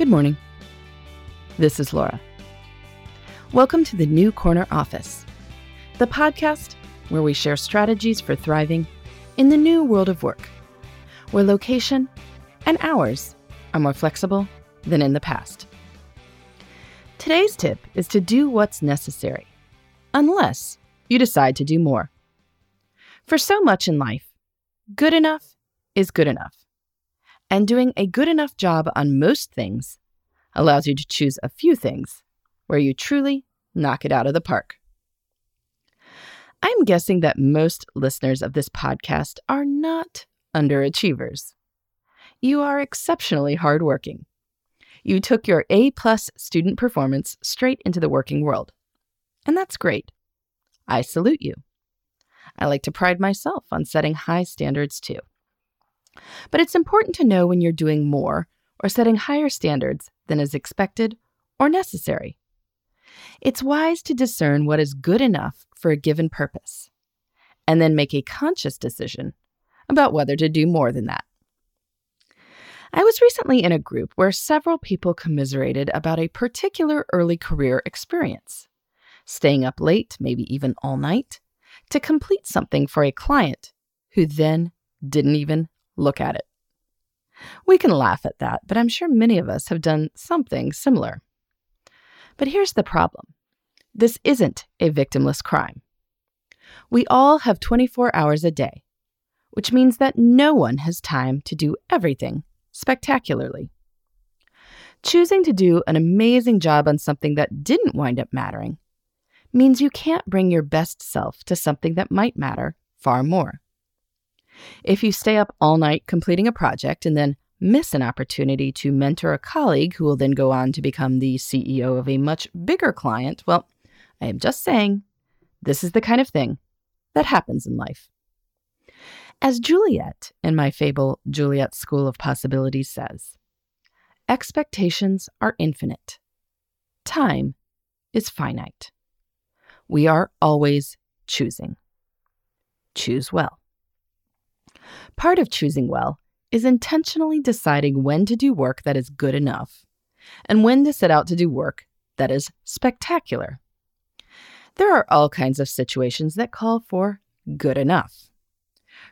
Good morning. This is Laura. Welcome to the New Corner Office, the podcast where we share strategies for thriving in the new world of work, where location and hours are more flexible than in the past. Today's tip is to do what's necessary, unless you decide to do more. For so much in life, good enough is good enough and doing a good enough job on most things allows you to choose a few things where you truly knock it out of the park. I'm guessing that most listeners of this podcast are not underachievers. You are exceptionally hardworking. You took your A plus student performance straight into the working world. And that's great. I salute you. I like to pride myself on setting high standards too. But it's important to know when you're doing more or setting higher standards than is expected or necessary. It's wise to discern what is good enough for a given purpose, and then make a conscious decision about whether to do more than that. I was recently in a group where several people commiserated about a particular early career experience, staying up late, maybe even all night, to complete something for a client who then didn't even look at it. We can laugh at that, but I'm sure many of us have done something similar. But here's the problem this isn't a victimless crime. We all have 24 hours a day, which means that no one has time to do everything spectacularly. Choosing to do an amazing job on something that didn't wind up mattering means you can't bring your best self to something that might matter far more. If you stay up all night completing a project and then miss an opportunity to mentor a colleague who will then go on to become the CEO of a much bigger client, well, I am just saying this is the kind of thing that happens in life. As Juliet in my fable Juliet's School of Possibilities says, expectations are infinite, time is finite. We are always choosing. Choose well. Part of choosing well is intentionally deciding when to do work that is good enough and when to set out to do work that is spectacular. There are all kinds of situations that call for good enough.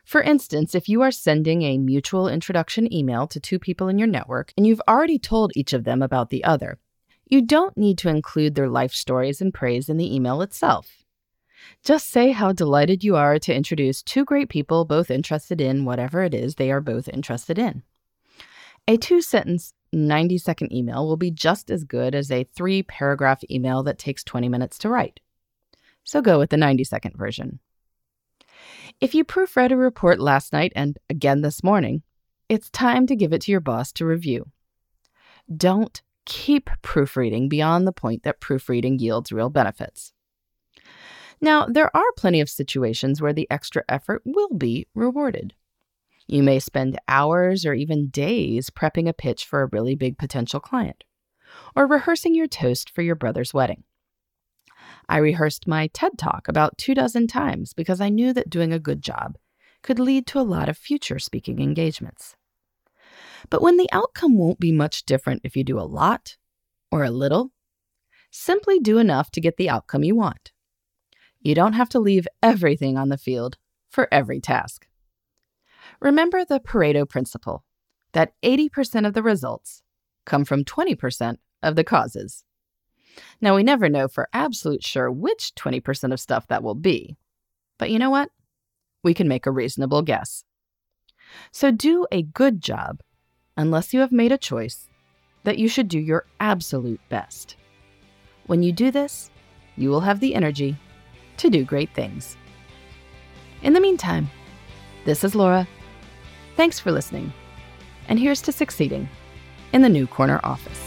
For instance, if you are sending a mutual introduction email to two people in your network and you've already told each of them about the other, you don't need to include their life stories and praise in the email itself. Just say how delighted you are to introduce two great people both interested in whatever it is they are both interested in. A two sentence, 90 second email will be just as good as a three paragraph email that takes 20 minutes to write. So go with the 90 second version. If you proofread a report last night and again this morning, it's time to give it to your boss to review. Don't keep proofreading beyond the point that proofreading yields real benefits. Now, there are plenty of situations where the extra effort will be rewarded. You may spend hours or even days prepping a pitch for a really big potential client, or rehearsing your toast for your brother's wedding. I rehearsed my TED talk about two dozen times because I knew that doing a good job could lead to a lot of future speaking engagements. But when the outcome won't be much different if you do a lot or a little, simply do enough to get the outcome you want. You don't have to leave everything on the field for every task. Remember the Pareto principle that 80% of the results come from 20% of the causes. Now, we never know for absolute sure which 20% of stuff that will be, but you know what? We can make a reasonable guess. So do a good job unless you have made a choice that you should do your absolute best. When you do this, you will have the energy to do great things. In the meantime, this is Laura. Thanks for listening. And here's to succeeding in the New Corner Office.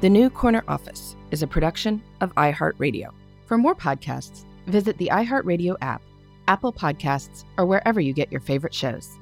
The New Corner Office is a production of iHeartRadio. For more podcasts, visit the iHeartRadio app, Apple Podcasts, or wherever you get your favorite shows.